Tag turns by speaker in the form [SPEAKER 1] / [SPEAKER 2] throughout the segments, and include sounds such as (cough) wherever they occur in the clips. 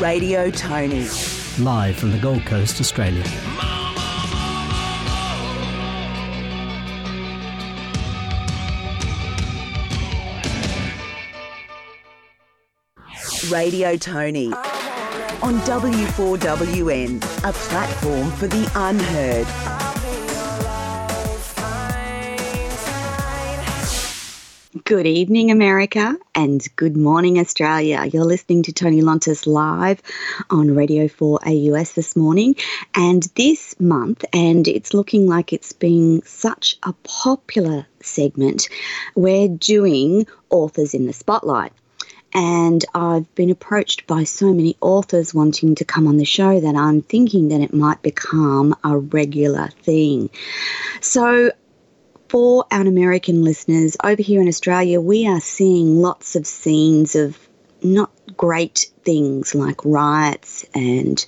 [SPEAKER 1] Radio Tony.
[SPEAKER 2] Live from the Gold Coast, Australia.
[SPEAKER 1] Radio Tony on W4WN, a platform for the unheard.
[SPEAKER 3] Good evening, America, and good morning, Australia. You're listening to Tony Lontis live on Radio 4 AUS this morning. And this month, and it's looking like it's being such a popular segment, we're doing Authors in the Spotlight. And I've been approached by so many authors wanting to come on the show that I'm thinking that it might become a regular thing. So for our American listeners, over here in Australia, we are seeing lots of scenes of not great things like riots and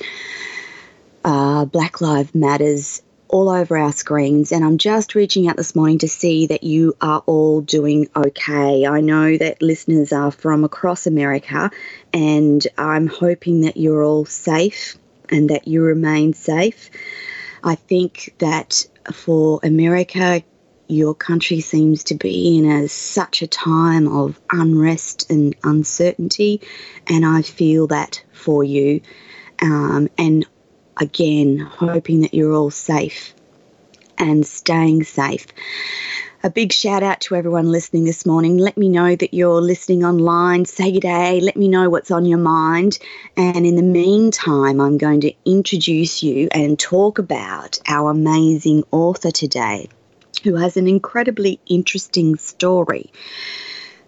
[SPEAKER 3] uh, Black Lives Matters all over our screens. And I'm just reaching out this morning to see that you are all doing okay. I know that listeners are from across America, and I'm hoping that you're all safe and that you remain safe. I think that for America, your country seems to be in a, such a time of unrest and uncertainty, and I feel that for you. Um, and again, hoping that you're all safe and staying safe. A big shout out to everyone listening this morning. Let me know that you're listening online. Say good day. Let me know what's on your mind. And in the meantime, I'm going to introduce you and talk about our amazing author today who has an incredibly interesting story.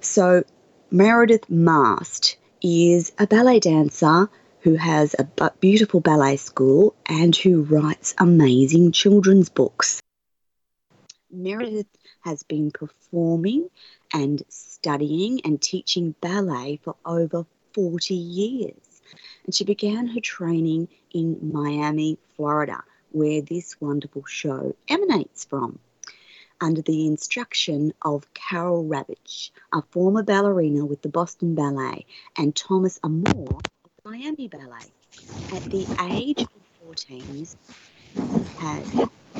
[SPEAKER 3] So, Meredith Mast is a ballet dancer who has a beautiful ballet school and who writes amazing children's books. Meredith has been performing and studying and teaching ballet for over 40 years. And she began her training in Miami, Florida, where this wonderful show emanates from under the instruction of Carol Ravitch, a former ballerina with the Boston Ballet, and Thomas Armour of Miami Ballet. At the age of 14, had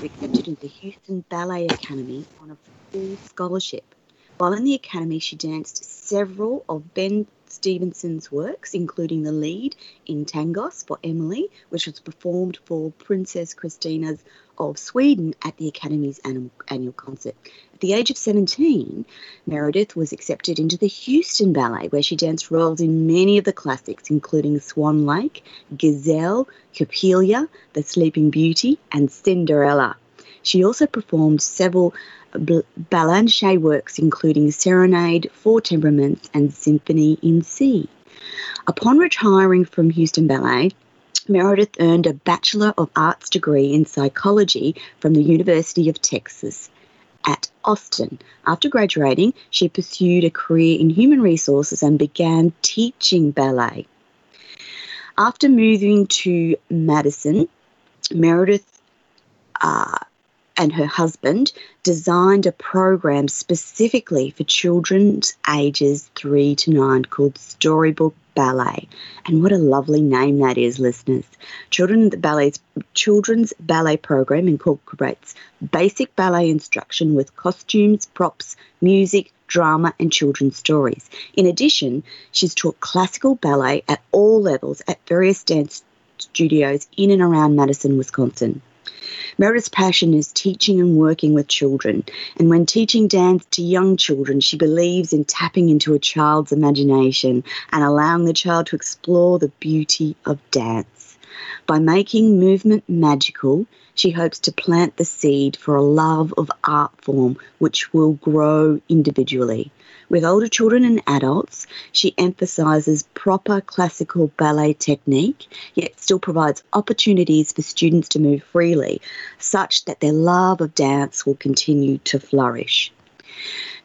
[SPEAKER 3] accepted into the Houston Ballet Academy on a full scholarship. While in the academy, she danced several of Ben Stevenson's works, including the lead in Tangos for Emily, which was performed for Princess Christina's of Sweden at the Academy's annual concert. At the age of 17, Meredith was accepted into the Houston Ballet, where she danced roles in many of the classics, including Swan Lake, Giselle, Coppelia, The Sleeping Beauty, and Cinderella. She also performed several Balanchine works, including Serenade, Four Temperaments, and Symphony in C. Upon retiring from Houston Ballet, Meredith earned a Bachelor of Arts degree in psychology from the University of Texas at Austin. After graduating, she pursued a career in human resources and began teaching ballet. After moving to Madison, Meredith uh, and her husband designed a program specifically for children's ages 3 to 9 called Storybook Ballet. And what a lovely name that is, listeners. Children Ballet's children's ballet program incorporates basic ballet instruction with costumes, props, music, drama, and children's stories. In addition, she's taught classical ballet at all levels at various dance studios in and around Madison, Wisconsin. Meredith's passion is teaching and working with children, and when teaching dance to young children, she believes in tapping into a child's imagination and allowing the child to explore the beauty of dance. By making movement magical, she hopes to plant the seed for a love of art form which will grow individually. With older children and adults, she emphasises proper classical ballet technique, yet still provides opportunities for students to move freely, such that their love of dance will continue to flourish.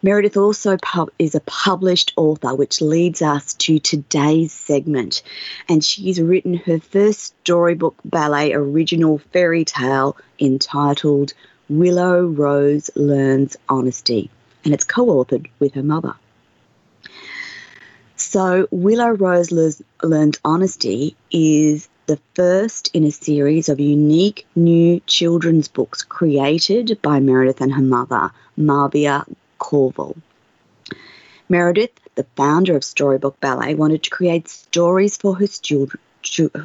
[SPEAKER 3] Meredith also is a published author, which leads us to today's segment. And she's written her first storybook ballet original fairy tale entitled Willow Rose Learns Honesty and it's co authored with her mother. So, Willow Rose Learned Honesty is the first in a series of unique new children's books created by Meredith and her mother, Marvia Corville. Meredith, the founder of Storybook Ballet, wanted to create stories for her, stu-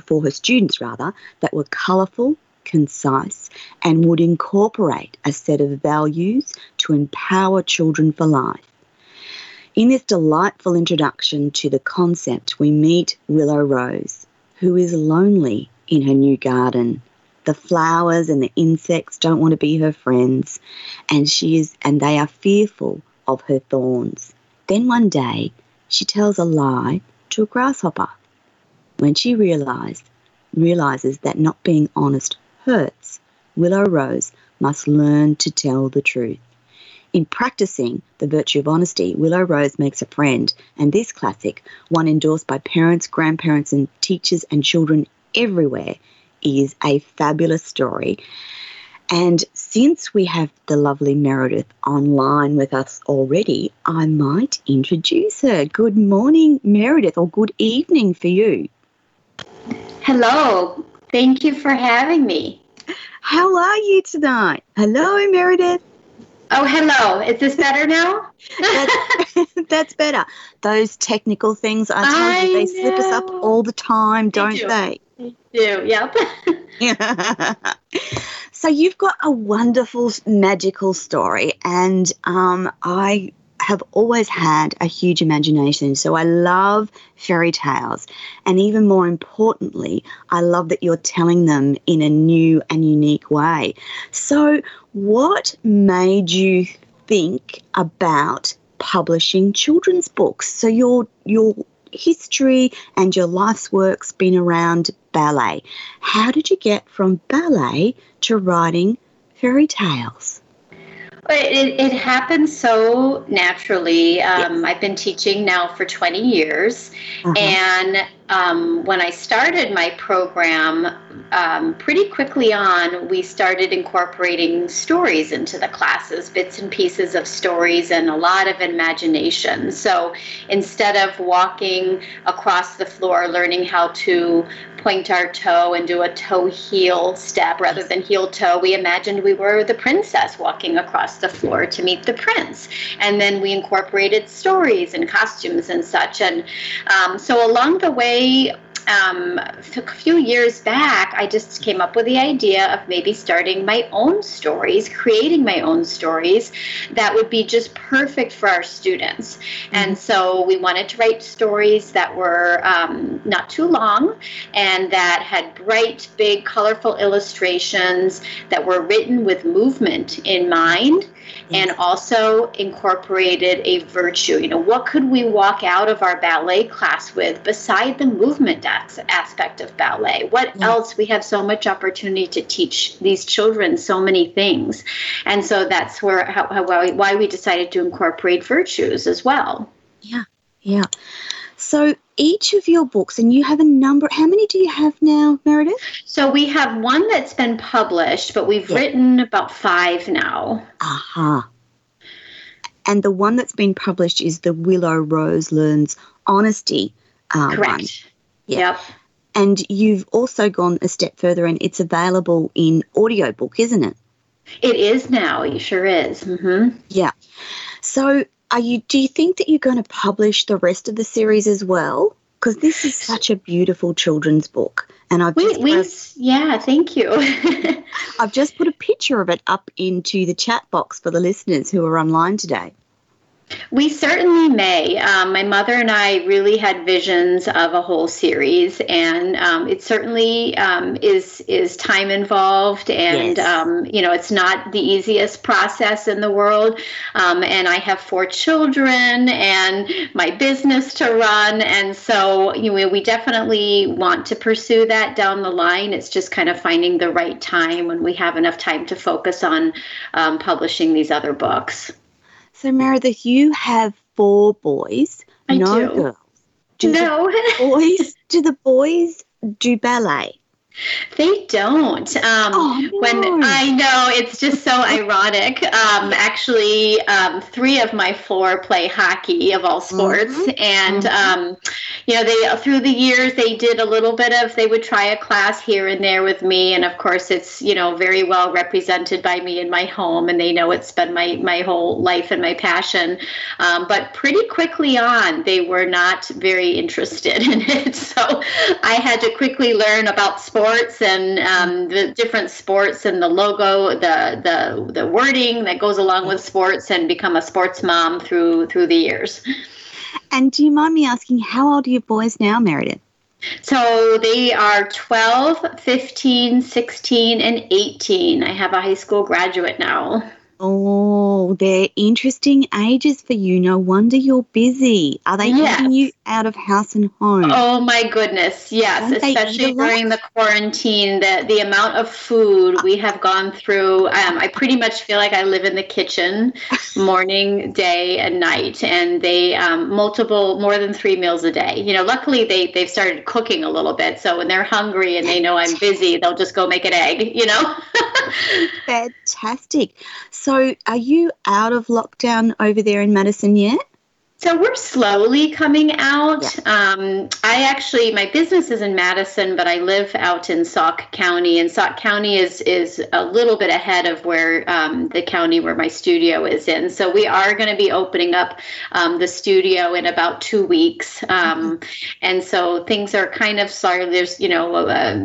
[SPEAKER 3] for her students rather that were colourful, concise, and would incorporate a set of values to empower children for life. In this delightful introduction to the concept, we meet Willow Rose, who is lonely in her new garden. The flowers and the insects don't want to be her friends, and she is and they are fearful of her thorns. Then one day, she tells a lie to a grasshopper. When she realized, realizes that not being honest hurts, Willow Rose must learn to tell the truth. In practicing the virtue of honesty, Willow Rose makes a friend, and this classic, one endorsed by parents, grandparents, and teachers and children everywhere, is a fabulous story. And since we have the lovely Meredith online with us already, I might introduce her. Good morning, Meredith, or good evening for you.
[SPEAKER 4] Hello. Thank you for having me.
[SPEAKER 3] How are you tonight? Hello, Meredith.
[SPEAKER 4] Oh, hello. Is this better now?
[SPEAKER 3] that's, (laughs) that's, better. Those technical things, I tell I you, they know. slip us up all the time, don't
[SPEAKER 4] they? Do.
[SPEAKER 3] They,
[SPEAKER 4] do, yep.
[SPEAKER 3] yeah. (laughs) (laughs) so you've got a wonderful, magical story, and um, I have always had a huge imagination. So I love fairy tales. And even more importantly, I love that you're telling them in a new and unique way. So, what made you think about publishing children's books? So, your, your history and your life's work's been around ballet. How did you get from ballet to writing fairy tales?
[SPEAKER 4] It, it happens so naturally. Um, yes. I've been teaching now for 20 years. Uh-huh. And um, when I started my program, um, pretty quickly on, we started incorporating stories into the classes, bits and pieces of stories, and a lot of imagination. So instead of walking across the floor, learning how to point our toe and do a toe heel step rather than heel toe, we imagined we were the princess walking across the floor to meet the prince. And then we incorporated stories and costumes and such. And um, so along the way, um, a few years back, I just came up with the idea of maybe starting my own stories, creating my own stories that would be just perfect for our students. Mm-hmm. And so we wanted to write stories that were um, not too long and that had bright, big, colorful illustrations that were written with movement in mind Mm-hmm. and also incorporated a virtue. You know, what could we walk out of our ballet class with beside the movement aspect of ballet? What yeah. else? We have so much opportunity to teach these children so many things. And so that's where how, how why we decided to incorporate virtues as well.
[SPEAKER 3] Yeah. Yeah. So each of your books, and you have a number, how many do you have now, Meredith?
[SPEAKER 4] So we have one that's been published, but we've yeah. written about five now.
[SPEAKER 3] Aha. Uh-huh. And the one that's been published is the Willow Rose Learns Honesty uh,
[SPEAKER 4] Correct. One.
[SPEAKER 3] Yeah. Yep. And you've also gone a step further, and it's available in audiobook, isn't it?
[SPEAKER 4] It is now. It sure is. Mm-hmm.
[SPEAKER 3] Yeah. So are you? Do you think that you're going to publish the rest of the series as well? Because this is such a beautiful children's book, and I've
[SPEAKER 4] we, we yeah, thank you. (laughs)
[SPEAKER 3] I've just put a picture of it up into the chat box for the listeners who are online today.
[SPEAKER 4] We certainly may. Um, my mother and I really had visions of a whole series, and um, it certainly um, is is time involved, and yes. Um, you know it's not the easiest process in the world. Um, and I have four children and my business to run, and so you know we definitely want to pursue that down the line. It's just kind of finding the right time when we have enough time to focus on um, publishing these other books.
[SPEAKER 3] So, Meredith, you have four boys,
[SPEAKER 4] I
[SPEAKER 3] no
[SPEAKER 4] do.
[SPEAKER 3] girls.
[SPEAKER 4] Do no.
[SPEAKER 3] The (laughs) boys, do the boys do ballet?
[SPEAKER 4] They don't. Um,
[SPEAKER 3] oh, no.
[SPEAKER 4] When I know it's just so ironic. Um, actually, um, three of my four play hockey of all sports, mm-hmm. and mm-hmm. Um, you know, they through the years they did a little bit of. They would try a class here and there with me, and of course, it's you know very well represented by me in my home, and they know it's been my my whole life and my passion. Um, but pretty quickly on, they were not very interested (laughs) in it, so I had to quickly learn about sports sports and um, the different sports and the logo, the the the wording that goes along with sports, and become a sports mom through through the years.
[SPEAKER 3] And do you mind me asking, how old are your boys now, Meredith?
[SPEAKER 4] So they are 12, 15, 16, and 18. I have a high school graduate now.
[SPEAKER 3] Oh, they're interesting ages for you. No wonder you're busy. Are they yes. keeping you out of house and home?
[SPEAKER 4] Oh my goodness, yes. Don't Especially during the quarantine, the the amount of food we have gone through. Um, I pretty much feel like I live in the kitchen, (laughs) morning, day, and night, and they um, multiple more than three meals a day. You know, luckily they they've started cooking a little bit, so when they're hungry and they know I'm busy, they'll just go make an egg. You know. (laughs)
[SPEAKER 3] Fantastic. So, are you out of lockdown over there in Madison yet?
[SPEAKER 4] So we're slowly coming out. Yeah. Um, I actually, my business is in Madison, but I live out in Sauk County, and Sauk County is is a little bit ahead of where um, the county where my studio is in. So we are going to be opening up um, the studio in about two weeks, um, mm-hmm. and so things are kind of sorry. There's you know uh,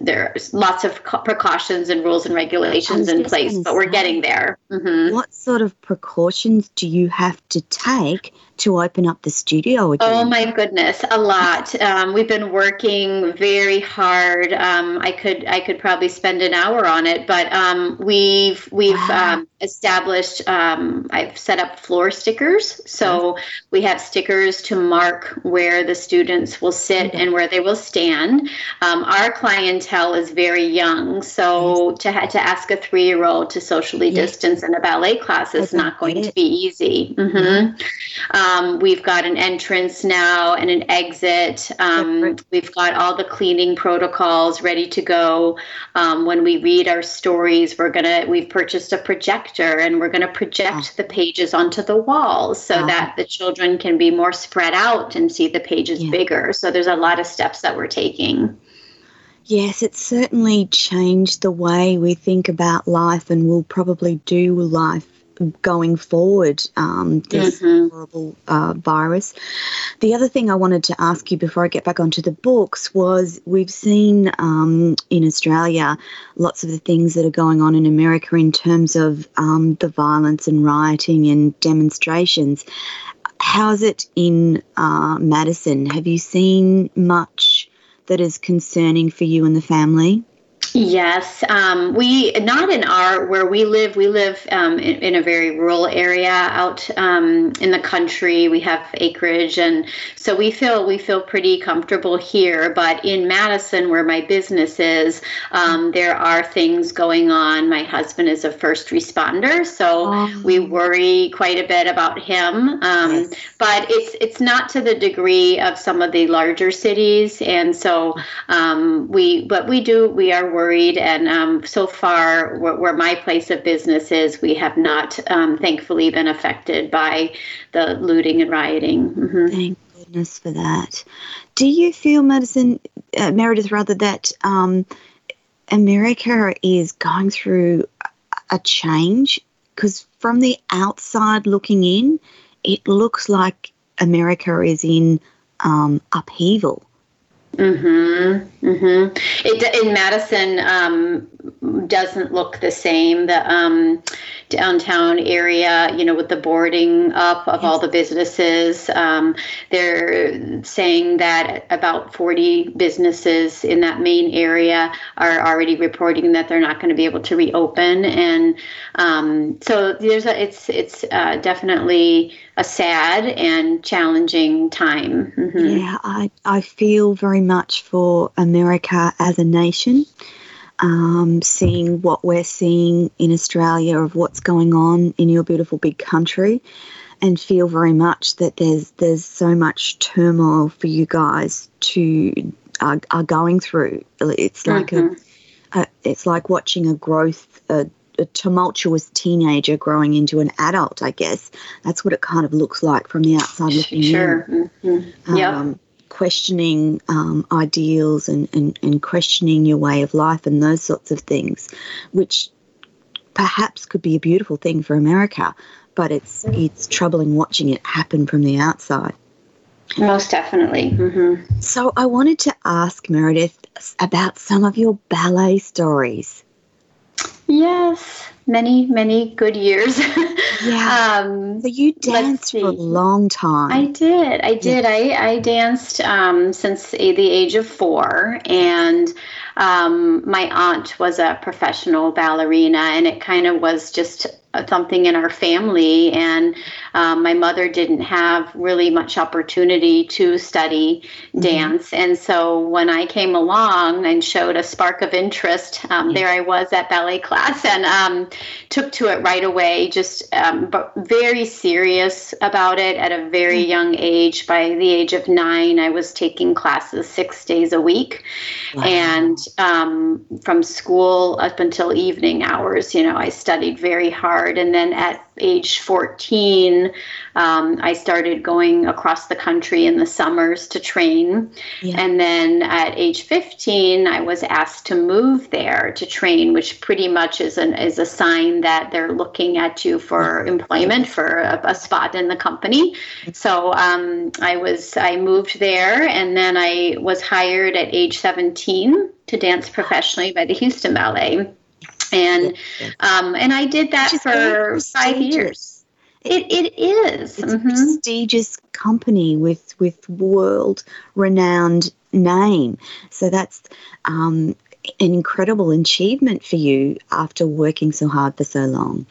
[SPEAKER 4] there's lots of precautions and rules and regulations in place, but we're getting there.
[SPEAKER 3] Mm-hmm. What sort of precautions do you have to take? To open up the studio again?
[SPEAKER 4] Oh my goodness, a lot. Um, we've been working very hard. Um, I could I could probably spend an hour on it, but um, we've we've wow. Um, established. Um, I've set up floor stickers, so we have stickers to mark where the students will sit and where they will stand. Um, our clientele is very young, so to ha- to ask a three year old to socially yes. distance in a ballet class is not going to be easy. Mm-hmm. Um, we've got an entrance now and an exit. Um, we've got all the cleaning protocols ready to go. Um, when we read our stories, we're gonna we've purchased a projector and we're gonna project oh. the pages onto the walls so oh. that the children can be more spread out and see the pages yeah. bigger. So there's a lot of steps that we're taking.
[SPEAKER 3] Yes, it's certainly changed the way we think about life and will probably do life going forward, um, this mm-hmm. horrible uh, virus. The other thing I wanted to ask you before I get back onto the books was we've seen um, in Australia lots of the things that are going on in America in terms of um, the violence and rioting and demonstrations. How's it in uh, Madison? Have you seen much that is concerning for you and the family?
[SPEAKER 4] Yes, um, we not in our where we live. We live um, in, in, a very rural area out um, in the country. We have acreage, and so we feel we feel pretty comfortable here. But in Madison, where my business is, um, there are things going on. My husband is a first responder, so oh. we worry quite a bit about him. Um, yes. But it's it's not to the degree of some of the larger cities, and so um, we but we do we are worried worried. And um, so far, where, where, my place of business is, we have not, um, thankfully, been affected by the looting and rioting.
[SPEAKER 3] Mm-hmm. Thank goodness for that. Do you feel, Madison, uh, Meredith, rather, that um, America is going through a change? Because from the outside looking in, it looks like America is in um, upheaval.
[SPEAKER 4] Mm-hmm. Mm-hmm. It in Madison um, doesn't look the same. The um, downtown area, you know, with the boarding up of yes. all the businesses, um, they're saying that about 40 businesses in that main area are already reporting that they're not going to be able to reopen, and um, so there's a it's it's uh, definitely a sad and challenging time.
[SPEAKER 3] Mm-hmm. Yeah, I, I feel very much for America as a nation. Um, seeing what we're seeing in Australia of what's going on in your beautiful big country, and feel very much that there's there's so much turmoil for you guys to are, are going through. It's like mm-hmm. a, a, it's like watching a growth a a tumultuous teenager growing into an adult, I guess. That's what it kind of looks like from the outside looking
[SPEAKER 4] sure. in. Mm-hmm. Yeah. Um,
[SPEAKER 3] questioning um, ideals and, and, and questioning your way of life and those sorts of things, which perhaps could be a beautiful thing for America, but it's it's troubling watching it happen from the outside.
[SPEAKER 4] Most definitely. Mm-hmm.
[SPEAKER 3] So I wanted to ask Meredith about some of your ballet stories.
[SPEAKER 4] Yes, many, many good years. (laughs)
[SPEAKER 3] yeah. Um, so you danced for a long time.
[SPEAKER 4] I did. I did. Yeah. I, I danced um, since the age of four. And um, my aunt was a professional ballerina, and it kind of was just something in our family. And um, my mother didn't have really much opportunity to study mm-hmm. dance. And so when I came along and showed a spark of interest, um, there I was at ballet class and um, took to it right away, just um, but very serious about it at a very mm-hmm. young age. By the age of nine, I was taking classes six days a week. Wow. And um, from school up until evening hours, you know, I studied very hard. And then at age 14, um, I started going across the country in the summers to train. Yeah. And then at age 15, I was asked to move there to train, which pretty much is, an, is a sign that they're looking at you for employment, for a, a spot in the company. So um, I was I moved there, and then I was hired at age 17 to dance professionally by the Houston Ballet and um, and I did that for five years. It it is.
[SPEAKER 3] It's mm-hmm. a prestigious company with with world renowned name. So that's um, an incredible achievement for you after working so hard for so long.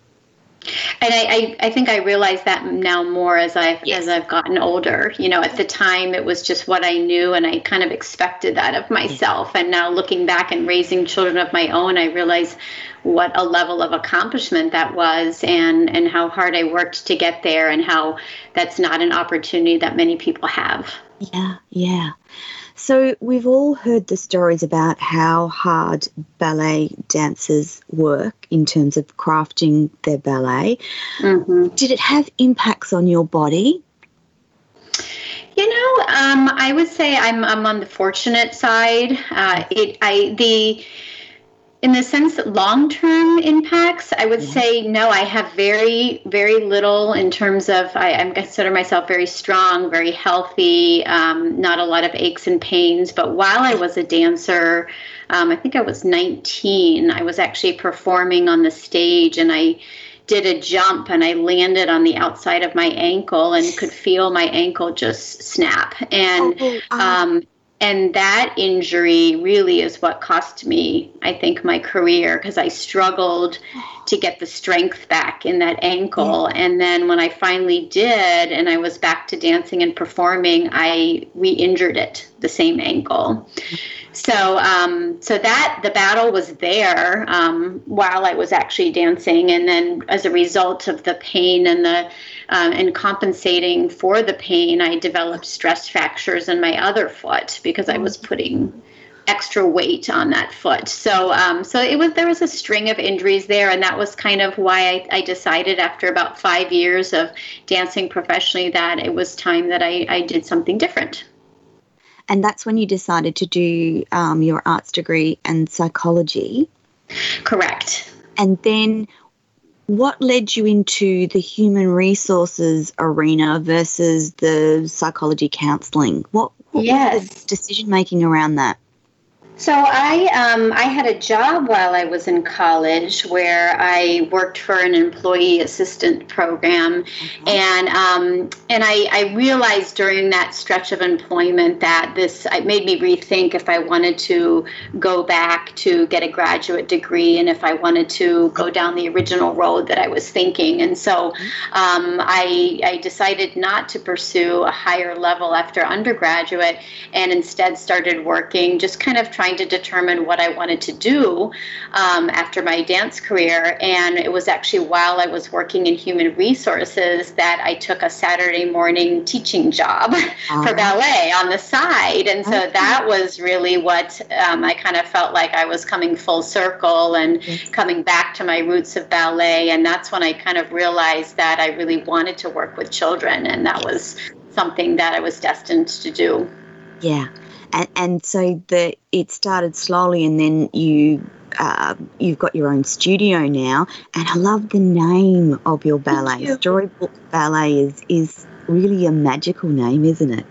[SPEAKER 4] And I, I, I, think I realize that now more as I've yes. as I've gotten older. You know, at the mm-hmm. time it was just what I knew, and I kind of expected that of mm-hmm. myself. And now looking back and raising children of my own, I realize what a level of accomplishment that was and and how hard I worked to get there and how that's not an opportunity that many people have.
[SPEAKER 3] Yeah, yeah. So we've all heard the stories about how hard ballet dancers work in terms of crafting their ballet. Mm-hmm. Did it have impacts on your body?
[SPEAKER 4] You know, um, I would say I'm I'm on the fortunate side. Uh, it I the in the sense that long term impacts, I would yeah. say no. I have very, very little in terms of I, I consider myself very strong, very healthy, um, not a lot of aches and pains. But while I was a dancer, um, I think I was 19, I was actually performing on the stage and I did a jump and I landed on the outside of my ankle and could feel my ankle just snap. And oh, um, and that injury really is what cost me i think my career because i struggled to get the strength back in that ankle. Yeah. and then when i finally did and i was back to dancing and performing i re-injured it the same ankle. So um, so that the battle was there um, while i was actually dancing. And then as a result of the pain and the um, and compensating for the pain, I developed stress fractures in my other foot because I was putting extra weight on that foot. So, um, so it was there was a string of injuries there, and that was kind of why I, I, decided after about five years of dancing professionally that it was time that I, I did something different.
[SPEAKER 3] And that's when you decided to do um, your arts degree and psychology.
[SPEAKER 4] Correct.
[SPEAKER 3] And then what led you into the human resources arena versus the psychology counselling? What, what yes. was the decision making around that?
[SPEAKER 4] So I um, I had a job while I was in college where I worked for an employee assistant program, mm-hmm. and um, and I, I realized during that stretch of employment that this it made me rethink if I wanted to go back to get a graduate degree and if I wanted to go down the original road that I was thinking, and so mm-hmm. um, I I decided not to pursue a higher level after undergraduate and instead started working just kind of trying trying to determine what I wanted to do um, after my dance career. And it was actually while I was working in human resources that I took a Saturday morning teaching job uh-huh. (laughs) for ballet on the side. And so okay. that was really what um, I kind of felt like I was coming full circle and yes. coming back to my roots of ballet. And that's when I kind of realized that I really wanted to work with children. And that was something that I was destined to do.
[SPEAKER 3] Yeah and, and so the it started slowly, and then you uh, you've got your own studio now, and I love the name of your ballet. Storybook Ballet is is really a magical name, isn't it?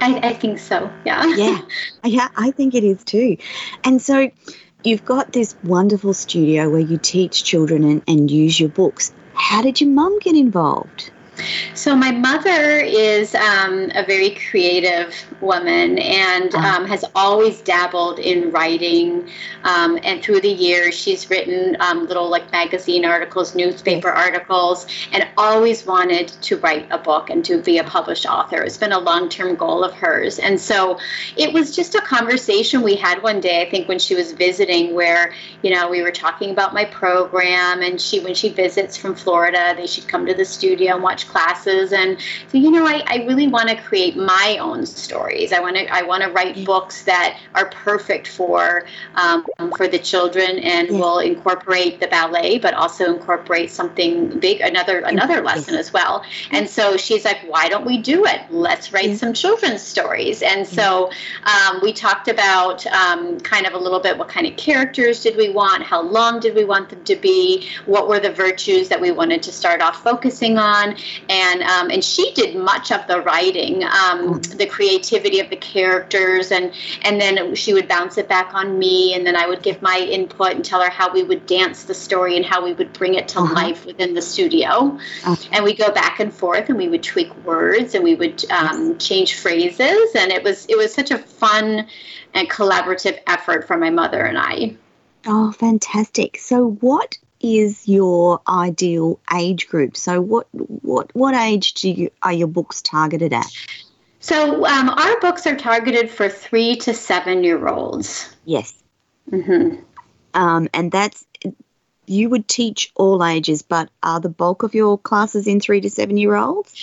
[SPEAKER 4] I, I think so. Yeah.
[SPEAKER 3] yeah. (laughs) Yeah, I think it is too. And so you've got this wonderful studio where you teach children and, and use your books. How did your mum get involved?
[SPEAKER 4] So my mother is um, a very creative woman and uh-huh. um, has always dabbled in writing. Um, and through the years, she's written um, little like magazine articles, newspaper articles, and always wanted to write a book and to be a published author. It's been a long-term goal of hers. And so it was just a conversation we had one day. I think when she was visiting, where you know we were talking about my program, and she when she visits from Florida, they should come to the studio and watch classes. And so you know I, I really want to create my own stories. I want to I want to write books that are perfect for um, for the children and yeah. will incorporate the ballet but also incorporate something big another another lesson as well. And so she's like why don't we do it? Let's write yeah. some children's stories. And so um, we talked about um, kind of a little bit what kind of characters did we want how long did we want them to be what were the virtues that we wanted to start off focusing on and um, and she did much of the writing, um, mm. the creativity of the characters, and and then she would bounce it back on me, and then I would give my input and tell her how we would dance the story and how we would bring it to uh-huh. life within the studio, okay. and we go back and forth, and we would tweak words, and we would um, change phrases, and it was it was such a fun and collaborative effort for my mother and I.
[SPEAKER 3] Oh, fantastic! So, what is your ideal age group? So what what what age do you are your books targeted at?
[SPEAKER 4] So um, our books are targeted for three to seven year olds.
[SPEAKER 3] Yes. Mm-hmm. Um, and that's you would teach all ages, but are the bulk of your classes in three to seven year olds?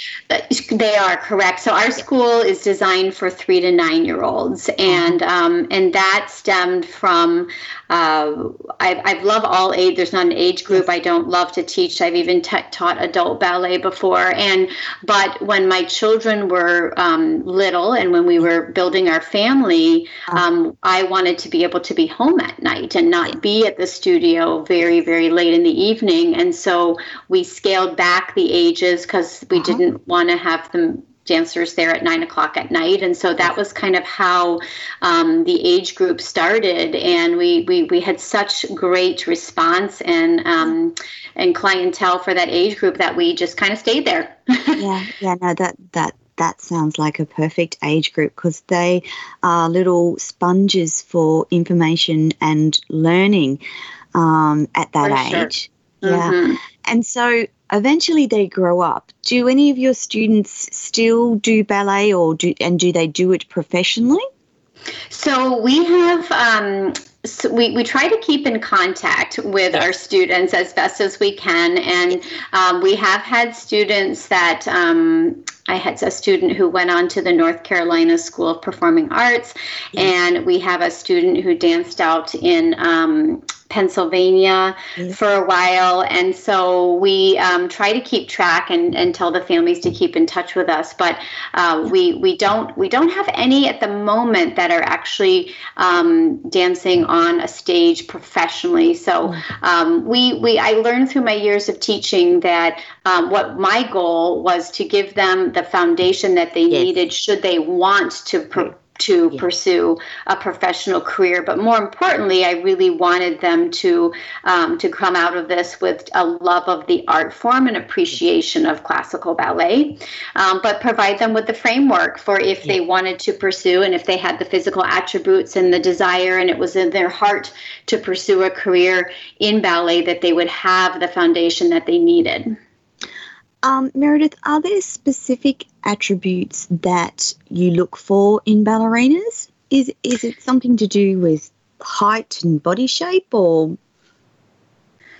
[SPEAKER 4] They are correct. So our school is designed for three to nine year olds, and um, and that stemmed from uh, I've, I've loved all age. There's not an age group I don't love to teach. I've even t- taught adult ballet before, and but when my children were um, little and when we were building our family, uh-huh. um, I wanted to be able to be home at night and not be at the studio very very late in the evening, and so we scaled back the ages because we uh-huh. didn't want to have them dancers there at nine o'clock at night. And so that was kind of how um, the age group started. And we, we, we had such great response and, um, and clientele for that age group that we just kind of stayed there. (laughs)
[SPEAKER 3] yeah, yeah, no, that, that, that sounds like a perfect age group because they are little sponges for information and learning um, at that for age. Sure. Yeah. Mm-hmm. And so eventually they grow up. Do any of your students still do ballet or do and do they do it professionally?
[SPEAKER 4] So we have um, so we, we try to keep in contact with our students as best as we can. And um, we have had students that um, I had a student who went on to the North Carolina School of Performing Arts, and we have a student who danced out in um, Pennsylvania yes. for a while, and so we um, try to keep track and, and tell the families to keep in touch with us. But uh, we we don't we don't have any at the moment that are actually um, dancing on a stage professionally. So um, we we I learned through my years of teaching that um, what my goal was to give them the foundation that they yes. needed should they want to. Pro- to yeah. pursue a professional career. But more importantly, I really wanted them to um, to come out of this with a love of the art form and appreciation of classical ballet. Um, but provide them with the framework for if yeah. they wanted to pursue and if they had the physical attributes and the desire and it was in their heart to pursue a career in ballet that they would have the foundation that they needed.
[SPEAKER 3] Um, Meredith, are there specific attributes that you look for in ballerinas? Is is it something to do with height and body shape, or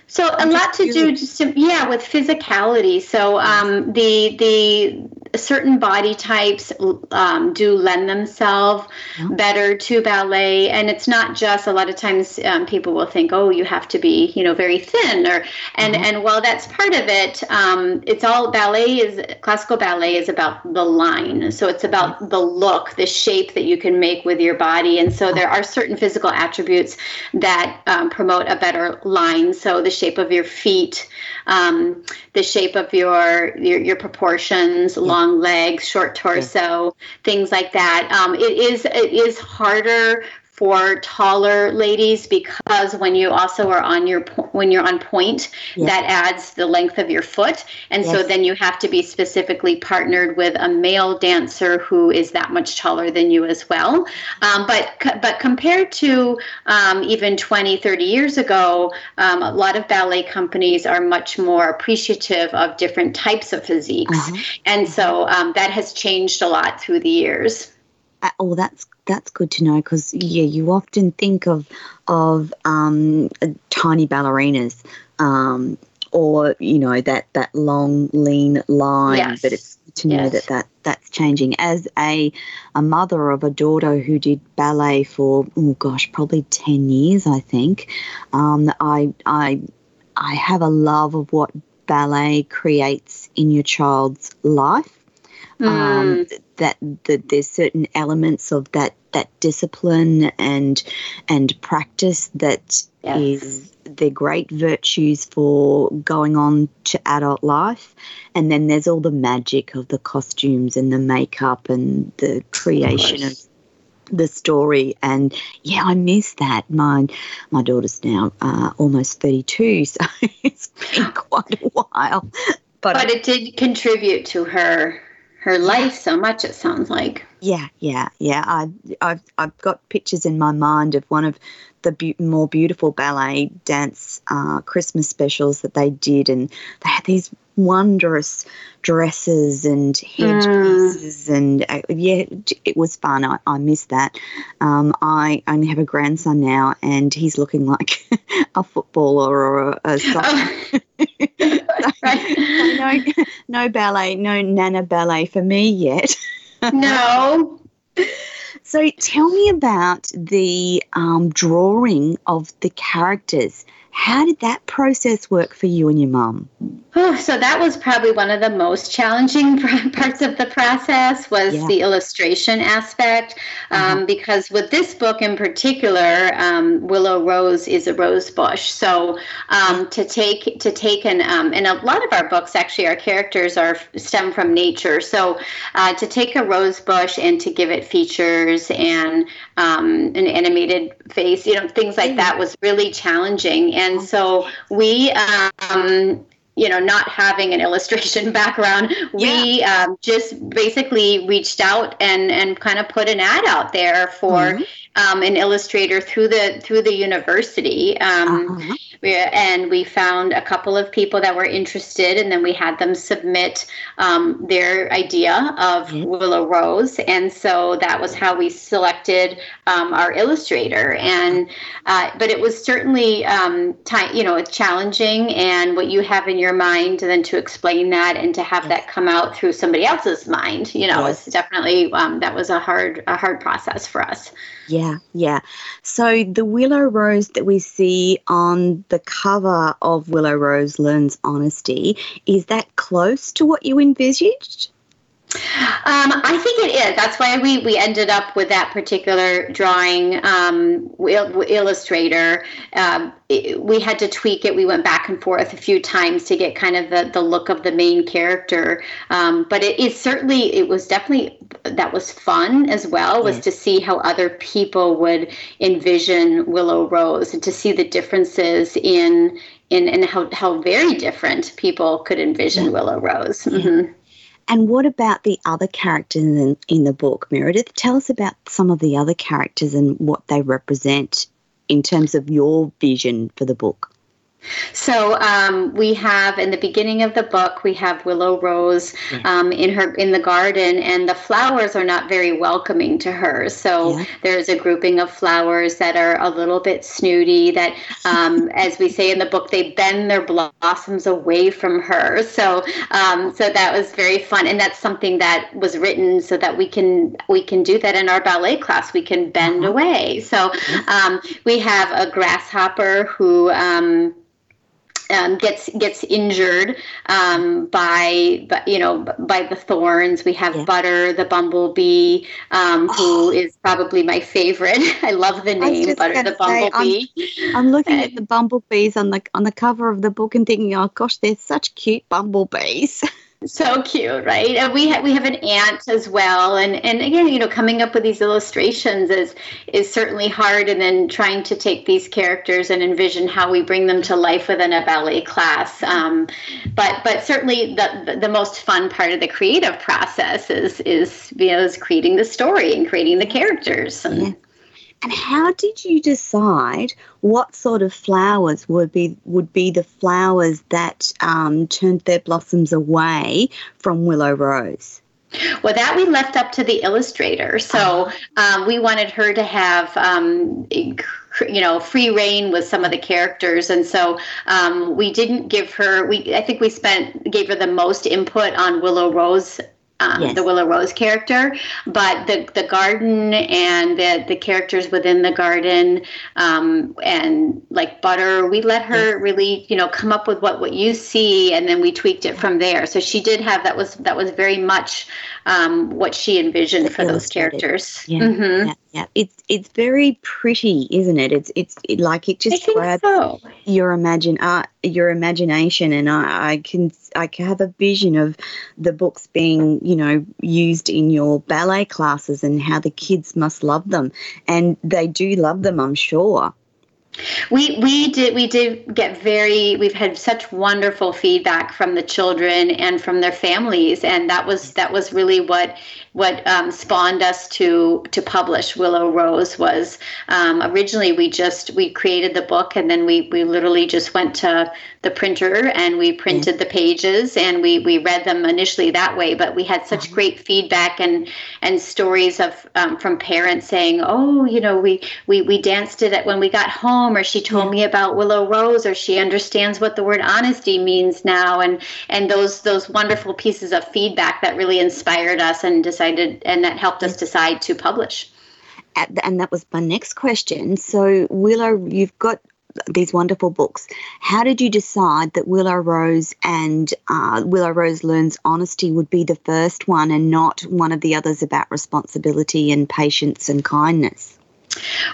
[SPEAKER 4] so a lot to do, just to, yeah, with physicality. So um, the the certain body types um, do lend themselves better to ballet, and it's not just. A lot of times, um, people will think, "Oh, you have to be, you know, very thin," or and mm-hmm. and while that's part of it, um, it's all ballet is classical ballet is about the line. So it's about mm-hmm. the look, the shape that you can make with your body, and so there are certain physical attributes that um, promote a better line. So the shape of your feet, um, the shape of your your, your proportions, yeah. Long legs, short torso, things like that. Um, it is it is harder for taller ladies because when you also are on your when you're on point yes. that adds the length of your foot and yes. so then you have to be specifically partnered with a male dancer who is that much taller than you as well um, but but compared to um, even 20 30 years ago um, a lot of ballet companies are much more appreciative of different types of physiques uh-huh. and so um, that has changed a lot through the years
[SPEAKER 3] oh that's that's good to know because yeah, you often think of of um, tiny ballerinas. Um, or you know that that long lean line yes. but it's to know yes. that, that that's changing as a a mother of a daughter who did ballet for oh gosh probably 10 years i think um, i i i have a love of what ballet creates in your child's life mm. um, that, that there's certain elements of that that discipline and and practice that yes. is they're great virtues for going on to adult life. And then there's all the magic of the costumes and the makeup and the creation of, of the story. And yeah i miss that. My my daughter's now uh, almost 32 (laughs) so it's been quite a while.
[SPEAKER 4] But, but it did contribute to her her life so much. It sounds like.
[SPEAKER 3] Yeah, yeah, yeah. I, I've I've got pictures in my mind of one of the be- more beautiful ballet dance uh, Christmas specials that they did, and they had these wondrous dresses and headpieces, mm. and uh, yeah, it was fun. I, I miss that. Um, I only have a grandson now, and he's looking like (laughs) a footballer or a, a (laughs) soccer. (laughs) right. no, no ballet, no nana ballet for me yet.
[SPEAKER 4] no.
[SPEAKER 3] So tell me about the um, drawing of the characters. How did that process work for you and your mum?
[SPEAKER 4] Oh, so that was probably one of the most challenging (laughs) parts of the process was yeah. the illustration aspect, um, uh-huh. because with this book in particular, um, Willow Rose is a rose bush. So um, to take to take an um, and a lot of our books actually our characters are stem from nature. So uh, to take a rose bush and to give it features and um, an animated face, you know, things like that was really challenging. And so we um, you know, not having an (laughs) illustration background, we yeah. um, just basically reached out and and kind of put an ad out there for mm-hmm. Um, an illustrator through the through the university. Um, uh-huh. we, and we found a couple of people that were interested, and then we had them submit um, their idea of. Willow Rose, and so that was how we selected um, our illustrator. And uh, but it was certainly um, time, you know, challenging, and what you have in your mind and then to explain that and to have that come out through somebody else's mind you know yes. it's definitely um, that was a hard a hard process for us
[SPEAKER 3] Yeah, yeah. Yeah. So the Willow Rose that we see on the cover of Willow Rose Learns Honesty, is that close to what you envisaged?
[SPEAKER 4] Um, I think it is. That's why we, we ended up with that particular drawing um, illustrator. Um, it, we had to tweak it. We went back and forth a few times to get kind of the, the look of the main character. Um, but it is certainly, it was definitely, that was fun as well, was to see how other people would envision Willow Rose and to see the differences in, in, in how, how very different people could envision Willow Rose. Mm-hmm.
[SPEAKER 3] And what about the other characters in, in the book, Meredith? Tell us about some of the other characters and what they represent in terms of your vision for the book.
[SPEAKER 4] So um, we have in the beginning of the book we have Willow Rose um, in her in the garden, and the flowers are not very welcoming to her. So yeah. there's a grouping of flowers that are a little bit snooty. That, um, (laughs) as we say in the book, they bend their blossoms away from her. So um, so that was very fun, and that's something that was written so that we can we can do that in our ballet class. We can bend uh-huh. away. So um, we have a grasshopper who um, gets gets injured um, by, you know by the thorns. We have yeah. Butter the bumblebee, um, who oh. probably my favorite. (laughs) I love the name Butter the bumblebee.
[SPEAKER 3] I'm, I'm, looking at (laughs) the bumblebees on the on the cover of the book and thinking, oh gosh, they're such cute bumblebees. (laughs)
[SPEAKER 4] so cute right? And we have we have an aunt as well. And and again you know coming up with these illustrations is is certainly hard. And then trying to take these characters and envision how we bring them to life within a ballet class. Um, but but certainly the the most fun part of the creative process is is you know is creating the story and creating the characters. And,
[SPEAKER 3] yeah. And how did you decide what sort of flowers would be would be the flowers that um, turned their blossoms away from willow rose?
[SPEAKER 4] Well, that we left up to the illustrator. So um, we wanted her to have, um, you know, free reign with some of the characters, and so um, we didn't give her. We I think we spent gave her the most input on Willow Rose um, yes. the Willow Rose character, but the the garden and the the characters within the garden um, and like Butter, we let her really you know come up with what what you see, and then we tweaked it from there. So she did have that was that was very much um, what she envisioned for those characters.
[SPEAKER 3] Yeah, mm-hmm. yeah, yeah, It's it's very pretty, isn't it? It's it's it, like it just grabs
[SPEAKER 4] so.
[SPEAKER 3] your imagine uh, your imagination, and I, I can I can have a vision of the books being you know used in your ballet classes and how the kids must love them, and they do love them, I'm sure.
[SPEAKER 4] We we did we did get very we've had such wonderful feedback from the children and from their families and that was that was really what what um, spawned us to to publish Willow Rose was um, originally we just we created the book and then we we literally just went to the printer and we printed the pages and we we read them initially that way. But we had such great feedback and and stories of um, from parents saying oh you know we we we danced it when we got home or she told me about Willow Rose or she understands what the word honesty means now. And and those those wonderful pieces of feedback that really inspired us and decided and that helped us decide to publish
[SPEAKER 3] and that was my next question. So, Willow, you've got these wonderful books. How did you decide that Willow Rose and uh, Willow Rose Learns Honesty would be the first one and not one of the others about responsibility and patience and kindness?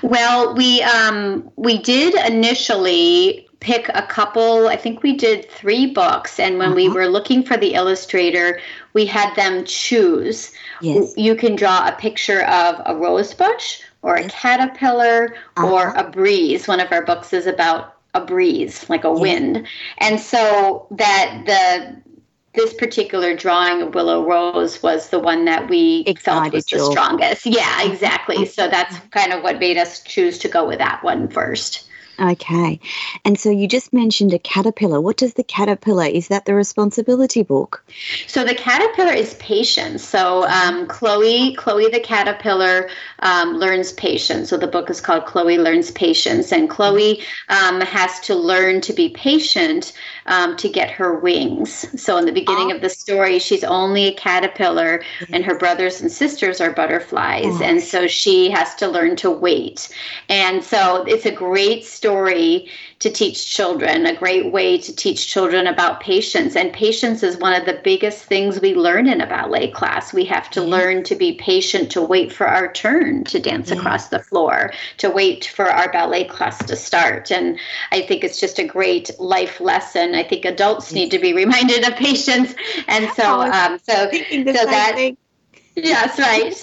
[SPEAKER 4] Well, we um, we did initially pick a couple. I think we did three books, and when uh-huh. we were looking for the illustrator, we had them choose. Yes. You can draw a picture of a rose bush or a caterpillar uh-huh. or a breeze. One of our books is about a breeze, like a yes. wind. And so that the this particular drawing of Willow Rose was the one that we Excited felt was the strongest. Yeah, exactly. So that's kind of what made us choose to go with that one first.
[SPEAKER 3] Okay. And so you just mentioned a caterpillar. What does the caterpillar? Is that the responsibility book?
[SPEAKER 4] So the caterpillar is patience. So um, Chloe, Chloe the caterpillar um, learns patience. So the book is called Chloe Learns Patience, and Chloe um, has to learn to be patient um, to get her wings. So in the beginning oh. of the story, she's only a caterpillar, and her brothers and sisters are butterflies, oh. and so she has to learn to wait. And so it's a great story to teach children, a great way to teach children about patience. And patience is one of the biggest things we learn in a ballet class. We have to learn to be patient, to wait for our turn to dance across the floor, to wait for our ballet class to start. And I think it's just a great life lesson. I think adults need to be (laughs) reminded of patience. And so, um, so, so that. Thing Yes, right.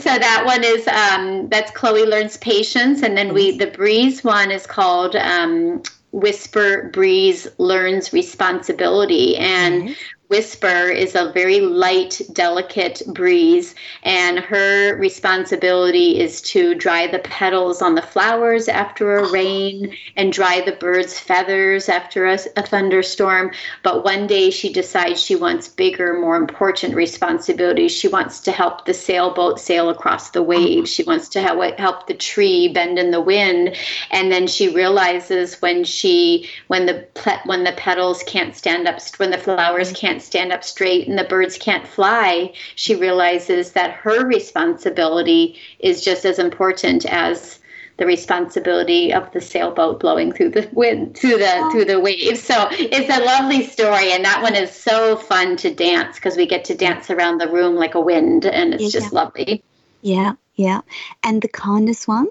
[SPEAKER 4] So that one is um, that's Chloe learns patience, and then we the breeze one is called um, Whisper Breeze learns responsibility, and mm-hmm. Whisper is a very light, delicate breeze, and her responsibility is to dry the petals on the flowers after a rain and dry the birds' feathers after a, a thunderstorm. But one day she decides she wants bigger, more important responsibilities. She wants to help the sailboat sail across the waves. She wants to help help the tree bend in the wind, and then she realizes when she when the when the petals can't stand up, when the flowers can't can't stand up straight and the birds can't fly, she realizes that her responsibility is just as important as the responsibility of the sailboat blowing through the wind through the through the waves. So it's a lovely story, and that one is so fun to dance because we get to dance around the room like a wind, and it's yeah. just lovely.
[SPEAKER 3] Yeah, yeah. And the kindness one.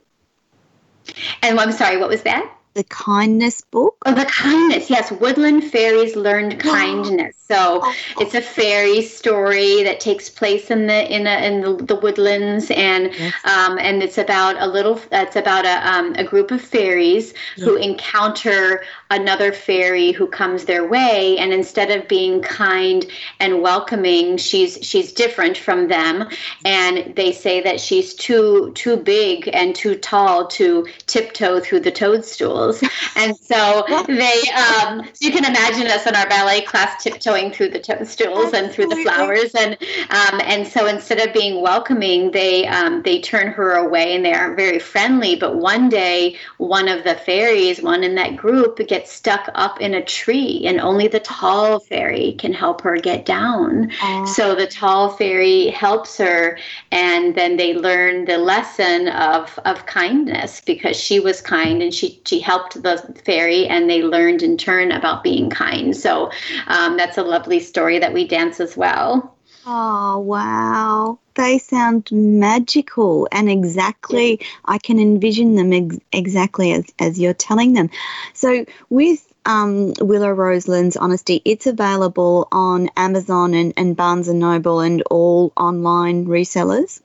[SPEAKER 4] And I'm sorry, what was that?
[SPEAKER 3] The kindness book?
[SPEAKER 4] Oh, the kindness. Yes, Woodland Fairies Learned (gasps) Kindness. So oh. it's a fairy story that takes place in the in a, in the, the woodlands, and yes. um, and it's about a little. It's about a um, a group of fairies yes. who encounter another fairy who comes their way, and instead of being kind and welcoming, she's she's different from them, and they say that she's too too big and too tall to tiptoe through the toadstools (laughs) and so they, um, so you can imagine us in our ballet class tiptoeing through the toadstools and through the flowers. And, um, and so instead of being welcoming, they, um, they turn her away and they aren't very friendly. But one day, one of the fairies, one in that group, gets stuck up in a tree and only the tall fairy can help her get down. So the tall fairy helps her and then they learn the lesson of, of kindness because she was kind and she, she helped helped the fairy and they learned in turn about being kind. So um, that's a lovely story that we dance as well.
[SPEAKER 3] Oh, wow. They sound magical and exactly, I can envision them ex- exactly as, as you're telling them. So, with um, Willow Rose Learns Honesty, it's available on Amazon and, and Barnes and Noble and all online resellers.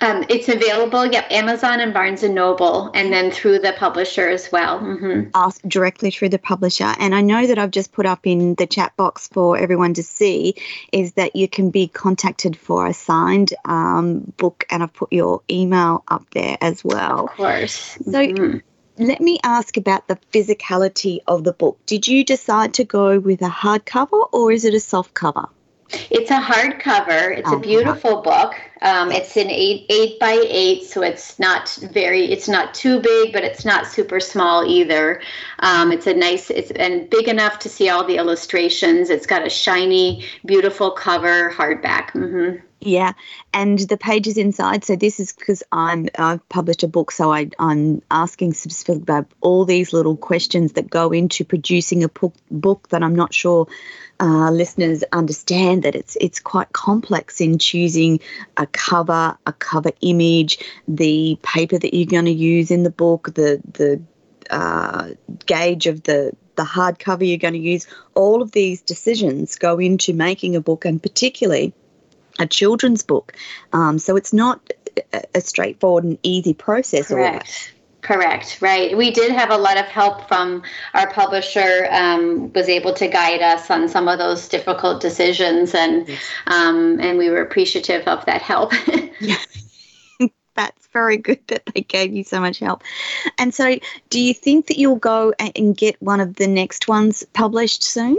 [SPEAKER 4] Um, it's available, yep, Amazon and Barnes and Noble, and then through the publisher as well. Mm-hmm.
[SPEAKER 3] Uh, directly through the publisher. And I know that I've just put up in the chat box for everyone to see is that you can be contacted for a signed um, book, and I've put your email up there as well.
[SPEAKER 4] Of course.
[SPEAKER 3] So. Mm-hmm. Let me ask about the physicality of the book. Did you decide to go with a hardcover or is it a soft cover?
[SPEAKER 4] It's a hardcover. It's a oh, beautiful book. Um, it's an eight eight by eight, so it's not very. It's not too big, but it's not super small either. Um, it's a nice. It's and big enough to see all the illustrations. It's got a shiny, beautiful cover, hardback. Mm-hmm.
[SPEAKER 3] Yeah, and the pages inside. So this is because I'm I've published a book, so I, I'm asking specifically about all these little questions that go into producing a book, book that I'm not sure uh, listeners understand that it's it's quite complex in choosing a cover, a cover image, the paper that you're going to use in the book, the the uh, gauge of the the hardcover you're going to use. All of these decisions go into making a book, and particularly a children's book. Um, so it's not a straightforward and easy process.
[SPEAKER 4] Correct. Correct, right. We did have a lot of help from our publisher, um, was able to guide us on some of those difficult decisions, and yes. um, and we were appreciative of that help. (laughs) (laughs)
[SPEAKER 3] that's very good that they gave you so much help. And so, do you think that you'll go and get one of the next ones published soon?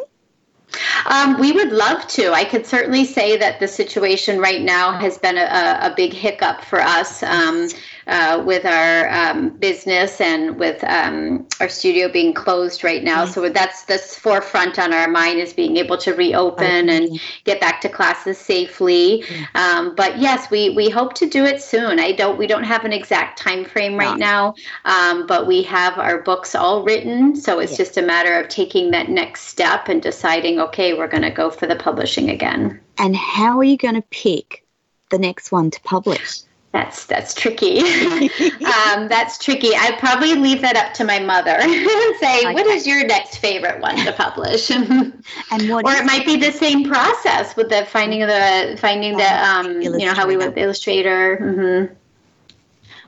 [SPEAKER 4] Um, we would love to. I could certainly say that the situation right now has been a, a big hiccup for us. Um, uh, with our um, business and with um, our studio being closed right now. Mm-hmm. So that's this forefront on our mind is being able to reopen and get back to classes safely. Mm-hmm. Um, but yes, we we hope to do it soon. I don't we don't have an exact time frame right now, um, but we have our books all written. So it's yeah. just a matter of taking that next step and deciding, okay, we're going to go for the publishing again.
[SPEAKER 3] And how are you going to pick the next one to publish?
[SPEAKER 4] That's that's tricky. (laughs) um, that's tricky. I'd probably leave that up to my mother (laughs) and say, okay. "What is your next favorite one to publish?" (laughs) and what or it might be the same process with the finding the finding the um, you know how we went the illustrator. Mm-hmm.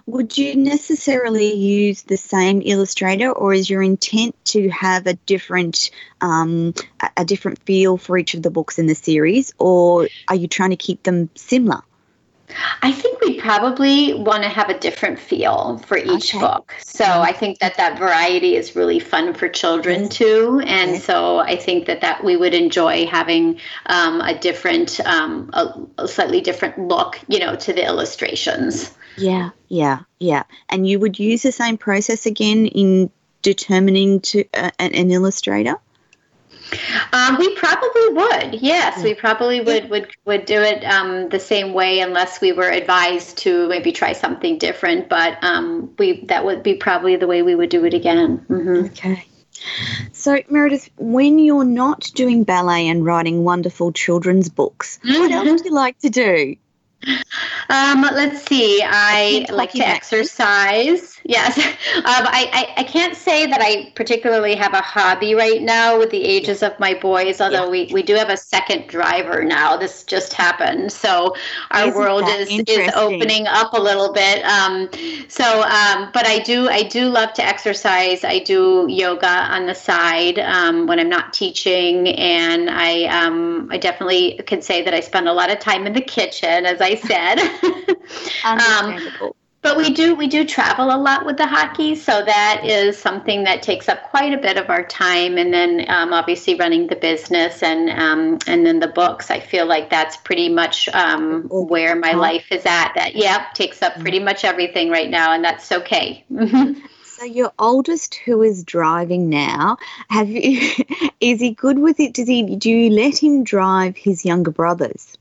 [SPEAKER 3] Would you necessarily use the same illustrator, or is your intent to have a different um, a different feel for each of the books in the series, or are you trying to keep them similar?
[SPEAKER 4] I think we probably want to have a different feel for each okay. book. So I think that that variety is really fun for children too, and so I think that that we would enjoy having um, a different, um, a, a, slightly different look, you know, to the illustrations.
[SPEAKER 3] Yeah, yeah, yeah. And you would use the same process again in determining to uh, an, an illustrator.
[SPEAKER 4] Um, we probably would. Yes, we probably would would would do it um, the same way, unless we were advised to maybe try something different. But um, we that would be probably the way we would do it again.
[SPEAKER 3] Mm-hmm. Okay. So, Meredith, when you're not doing ballet and writing wonderful children's books, mm-hmm. what else do you like to do?
[SPEAKER 4] Um, let's see. I like to exercise. Yes. (laughs) Um, I, I, I, can't say that I particularly have a hobby right now with the ages of my boys, although yeah. we, we do have a second driver now. This just happened. So our Isn't world is, is opening up a little bit. Um, so, um, but I do, I do love to exercise. I do yoga on the side um, when I'm not teaching. And I, um, I definitely can say that I spend a lot of time in the kitchen, as I said. (laughs) Understandable. But we do we do travel a lot with the hockey, so that is something that takes up quite a bit of our time. And then um, obviously running the business and um, and then the books. I feel like that's pretty much um, where my life is at. That yeah takes up pretty much everything right now, and that's okay.
[SPEAKER 3] so your oldest, who is driving now, have you? (laughs) Is he good with it? Does he? Do you let him drive his younger brothers?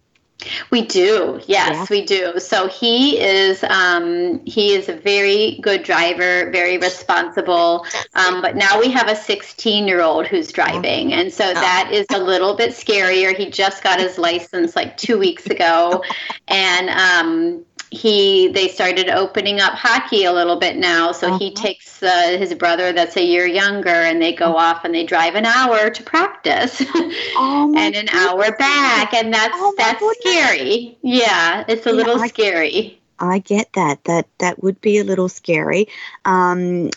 [SPEAKER 4] We do, yes, yeah. we do. So he is um, he is a very good driver, very responsible. Um, but now we have a 16 year old who's driving, and so that is a little bit scarier. He just got his license like two weeks ago, and um, he they started opening up hockey a little bit now so uh-huh. he takes uh, his brother that's a year younger and they go uh-huh. off and they drive an hour to practice (laughs) oh and an goodness. hour back and that's oh that's goodness. scary yeah it's a yeah, little I, scary
[SPEAKER 3] I get that that that would be a little scary um,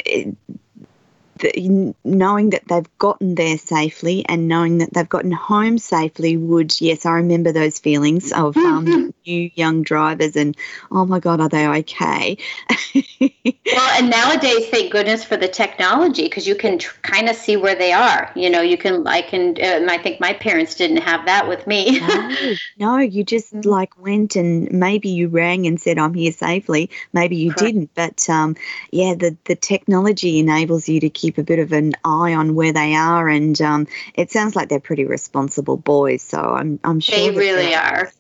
[SPEAKER 3] knowing that they've gotten there safely and knowing that they've gotten home safely would, yes, I remember those feelings of um, mm-hmm. (laughs) new young drivers and, oh my God, are they okay? (laughs)
[SPEAKER 4] well, and nowadays, thank goodness for the technology because you can tr- kind of see where they are. You know, you can, I can, uh, I think my parents didn't have that with me.
[SPEAKER 3] no, no, you just mm-hmm. (laughs) like went and maybe you rang and said, I'm here safely. Maybe you Correct. didn't. But um, yeah, the, the technology enables you to keep a bit of an eye on where they are, and um, it sounds like they're pretty responsible boys. So I'm I'm sure
[SPEAKER 4] they really are.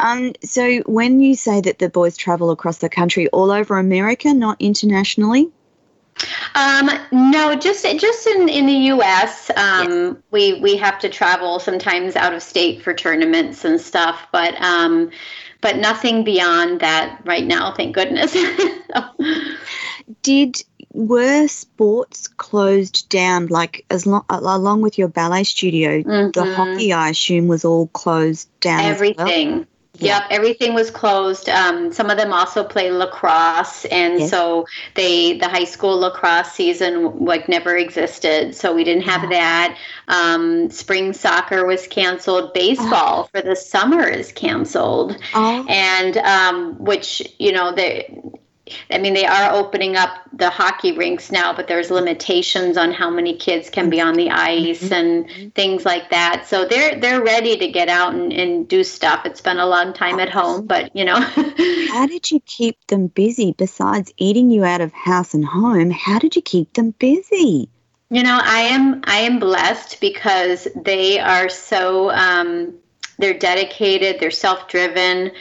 [SPEAKER 3] Um, so when you say that the boys travel across the country, all over America, not internationally.
[SPEAKER 4] Um, no, just just in, in the U.S. Um, yes. We we have to travel sometimes out of state for tournaments and stuff, but um, but nothing beyond that right now. Thank goodness. (laughs)
[SPEAKER 3] Did were sports closed down like as long along with your ballet studio mm-hmm. the hockey i assume was all closed down
[SPEAKER 4] everything
[SPEAKER 3] well?
[SPEAKER 4] Yep, everything was closed. Um, some of them also play lacrosse, and yes. so they the high school lacrosse season like never existed. So we didn't have that. Um, spring soccer was canceled. Baseball oh. for the summer is canceled, oh. and um, which you know they I mean, they are opening up the hockey rinks now, but there's limitations on how many kids can be on the ice mm-hmm. and things like that. So they're they're ready to get out and, and do stuff. It's been a long time at home, but you know. (laughs)
[SPEAKER 3] how did you keep them busy besides eating you out of house and home? How did you keep them busy?
[SPEAKER 4] You know, I am I am blessed because they are so um, they're dedicated, they're self driven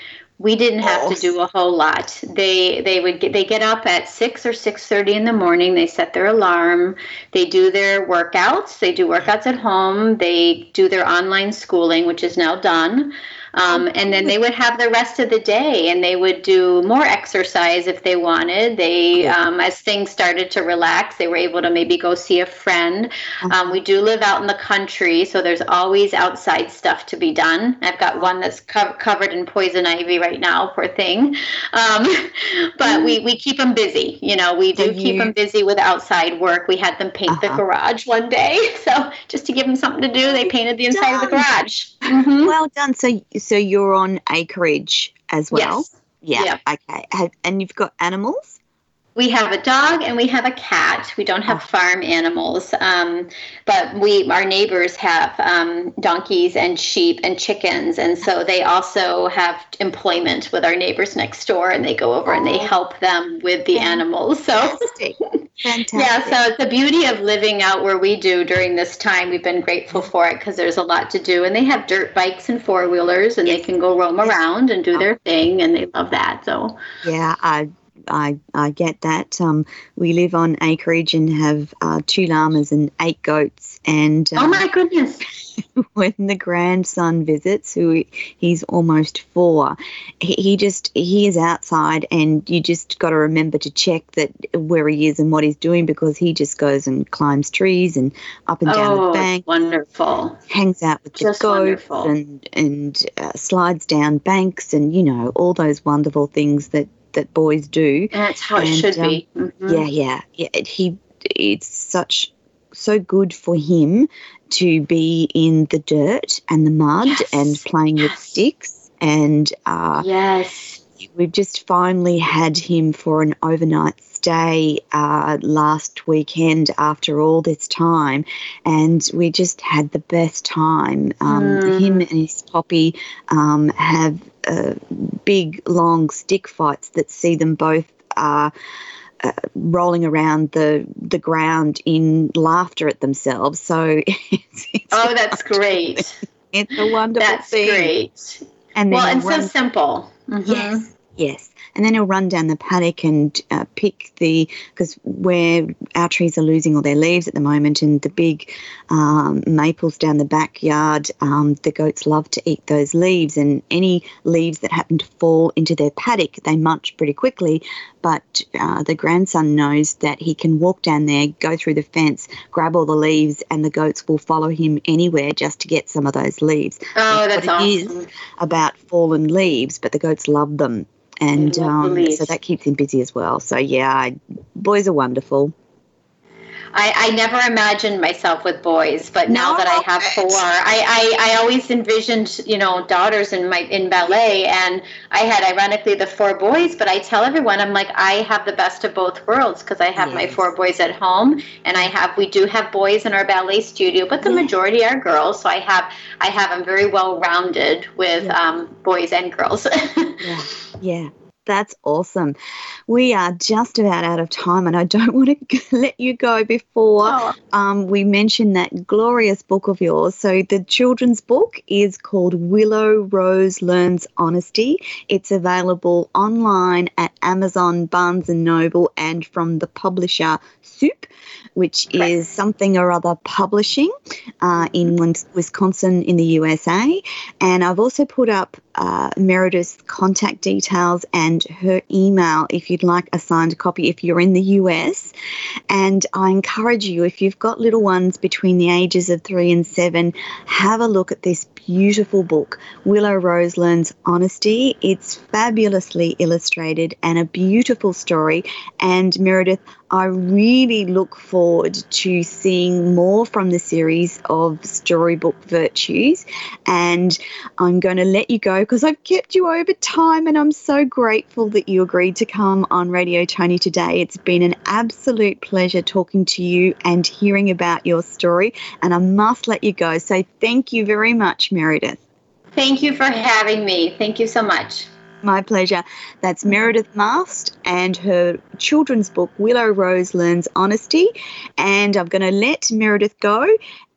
[SPEAKER 4] we didn't have to oh. do a whole lot. They they would get, they get up at six or six thirty in the morning. They set their alarm. They do their workouts. They do workouts at home. They do their online schooling, which is now done. Um, and then they would have the rest of the day and they would do more exercise if they wanted. They, um, as things started to relax, they were able to maybe go see a friend. Uh-huh. Um, we do live out in the country, so there's always outside stuff to be done. I've got one that's co- covered in poison ivy right now, poor thing. Um, (laughs) but we, we keep them busy. You know, we do keep them busy with outside work. We had them paint uh-huh. the garage one day. (laughs) So just to give them something to do, they painted the inside done. of the garage.
[SPEAKER 3] Mm-hmm. Well done. So so you're on acreage as well.
[SPEAKER 4] Yes.
[SPEAKER 3] Yeah. Okay. Have, and you've got animals.
[SPEAKER 4] We have a dog and we have a cat. We don't have oh. farm animals, um, but we our neighbors have um, donkeys and sheep and chickens, and so they also have employment with our neighbors next door, and they go over and they oh. help them with the animals. So
[SPEAKER 3] Fantastic. (laughs)
[SPEAKER 4] Yeah, so it's the beauty of living out where we do during this time. We've been grateful for it because there's a lot to do. And they have dirt bikes and four wheelers and yes. they can go roam around and do their thing and they love that. So
[SPEAKER 3] Yeah, I I, I get that. Um, we live on acreage and have uh, two llamas and eight goats. And
[SPEAKER 4] uh, oh my goodness! (laughs)
[SPEAKER 3] when the grandson visits, who he's almost four, he, he just he is outside, and you just got to remember to check that where he is and what he's doing because he just goes and climbs trees and up and down
[SPEAKER 4] oh,
[SPEAKER 3] the bank.
[SPEAKER 4] Wonderful.
[SPEAKER 3] Hangs out with just the goats wonderful. and and uh, slides down banks and you know all those wonderful things that that boys do.
[SPEAKER 4] That's how and, it should um, be.
[SPEAKER 3] Mm-hmm. Yeah, yeah, yeah. He it's such so good for him to be in the dirt and the mud yes. and playing yes. with sticks. And uh,
[SPEAKER 4] yes,
[SPEAKER 3] we've just finally had him for an overnight stay uh, last weekend after all this time, and we just had the best time. Um, mm. Him and his poppy um, have uh, big, long stick fights that see them both. Uh, uh, rolling around the the ground in laughter at themselves. So (laughs)
[SPEAKER 4] it's, it's oh, that's great. (laughs)
[SPEAKER 3] It's a wonderful
[SPEAKER 4] that's
[SPEAKER 3] thing.
[SPEAKER 4] great. And well, and so simple.
[SPEAKER 3] Mm-hmm. Yes, yes and then he'll run down the paddock and uh, pick the because where our trees are losing all their leaves at the moment, and the big um, maples down the backyard, um, the goats love to eat those leaves, and any leaves that happen to fall into their paddock, they munch pretty quickly. But uh, the grandson knows that he can walk down there, go through the fence, grab all the leaves, and the goats will follow him anywhere just to get some of those leaves.
[SPEAKER 4] Oh, that's, that's
[SPEAKER 3] awesome. It is about fallen leaves, but the goats love them and um, so that keeps him busy as well. So yeah, boys are wonderful.
[SPEAKER 4] I, I never imagined myself with boys, but now no, that I have four, I, I, I always envisioned, you know, daughters in my in ballet, and I had ironically the four boys. But I tell everyone, I'm like, I have the best of both worlds because I have yes. my four boys at home, and I have we do have boys in our ballet studio, but the yeah. majority are girls. So I have I have them very well rounded with yeah. um, boys and girls. (laughs)
[SPEAKER 3] yeah, yeah. That's awesome. We are just about out of time, and I don't (laughs) want to let you go before oh. um, we mention that glorious book of yours. So, the children's book is called Willow Rose Learns Honesty. It's available online at Amazon, Barnes and Noble, and from the publisher Soup which is something or other publishing uh, in Wisconsin in the USA. And I've also put up uh, Meredith's contact details and her email if you'd like a signed copy if you're in the US. And I encourage you, if you've got little ones between the ages of three and seven, have a look at this beautiful book, Willow Rose Learns Honesty. It's fabulously illustrated and a beautiful story. And Meredith, I really look forward to seeing more from the series of storybook virtues. And I'm going to let you go because I've kept you over time and I'm so grateful that you agreed to come on Radio Tony today. It's been an absolute pleasure talking to you and hearing about your story. And I must let you go. So thank you very much, Meredith.
[SPEAKER 4] Thank you for having me. Thank you so much.
[SPEAKER 3] My pleasure. That's Meredith Mast and her children's book, Willow Rose Learns Honesty. And I'm going to let Meredith go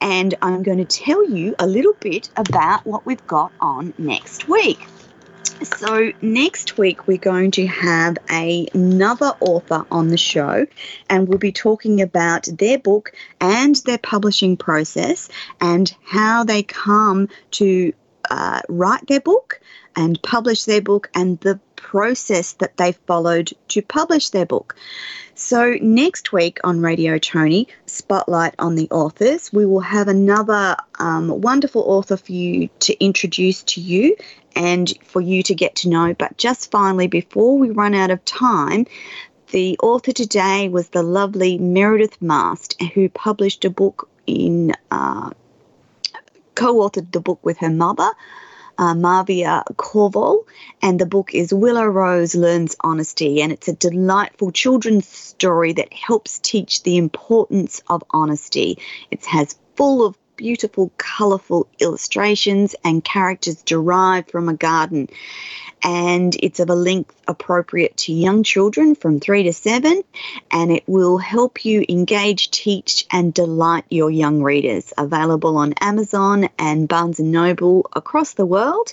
[SPEAKER 3] and I'm going to tell you a little bit about what we've got on next week. So, next week we're going to have a, another author on the show, and we'll be talking about their book and their publishing process and how they come to uh, write their book and publish their book and the process that they followed to publish their book. So, next week on Radio Tony, Spotlight on the Authors, we will have another um, wonderful author for you to introduce to you and for you to get to know. But just finally, before we run out of time, the author today was the lovely Meredith Mast, who published a book in, uh, co authored the book with her mother uh, Marvia Corval, and the book is Willow Rose Learns Honesty, and it's a delightful children's story that helps teach the importance of honesty. It has full of beautiful, colourful illustrations and characters derived from a garden and it's of a length appropriate to young children from three to seven, and it will help you engage, teach, and delight your young readers. Available on Amazon and Barnes and Noble across the world.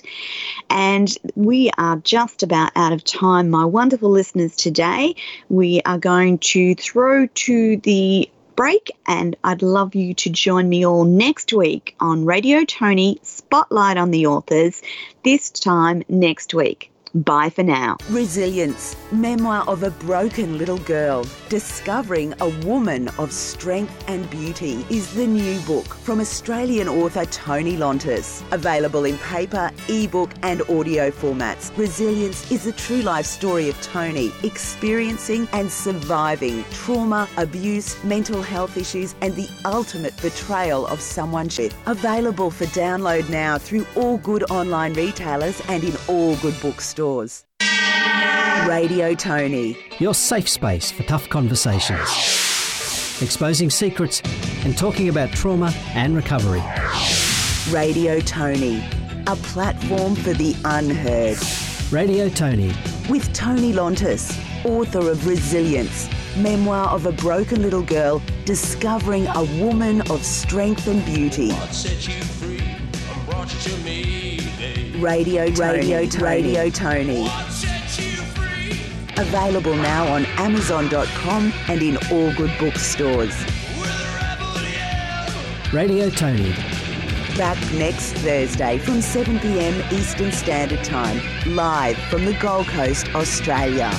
[SPEAKER 3] And we are just about out of time, my wonderful listeners. Today, we are going to throw to the break, and I'd love you to join me all next week on Radio Tony Spotlight on the Authors, this time next week. Bye for now.
[SPEAKER 1] Resilience, memoir of a broken little girl, discovering a woman of strength and beauty, is the new book from Australian author Tony Lontis. Available in paper, ebook, and audio formats. Resilience is the true life story of Tony experiencing and surviving trauma, abuse, mental health issues, and the ultimate betrayal of someone she. Available for download now through all good online retailers and in all good bookstores stores. Radio Tony.
[SPEAKER 2] Your safe space for tough conversations. Exposing secrets and talking about trauma and recovery.
[SPEAKER 1] Radio Tony. A platform for the unheard.
[SPEAKER 2] Radio Tony.
[SPEAKER 1] With Tony Lontis, author of Resilience, memoir of a broken little girl discovering a woman of strength and beauty. Radio Radio to Radio Tony. Available now on Amazon.com and in all good bookstores.
[SPEAKER 2] Radio Tony.
[SPEAKER 1] Back next Thursday from 7 pm Eastern Standard Time, live from the Gold Coast, Australia.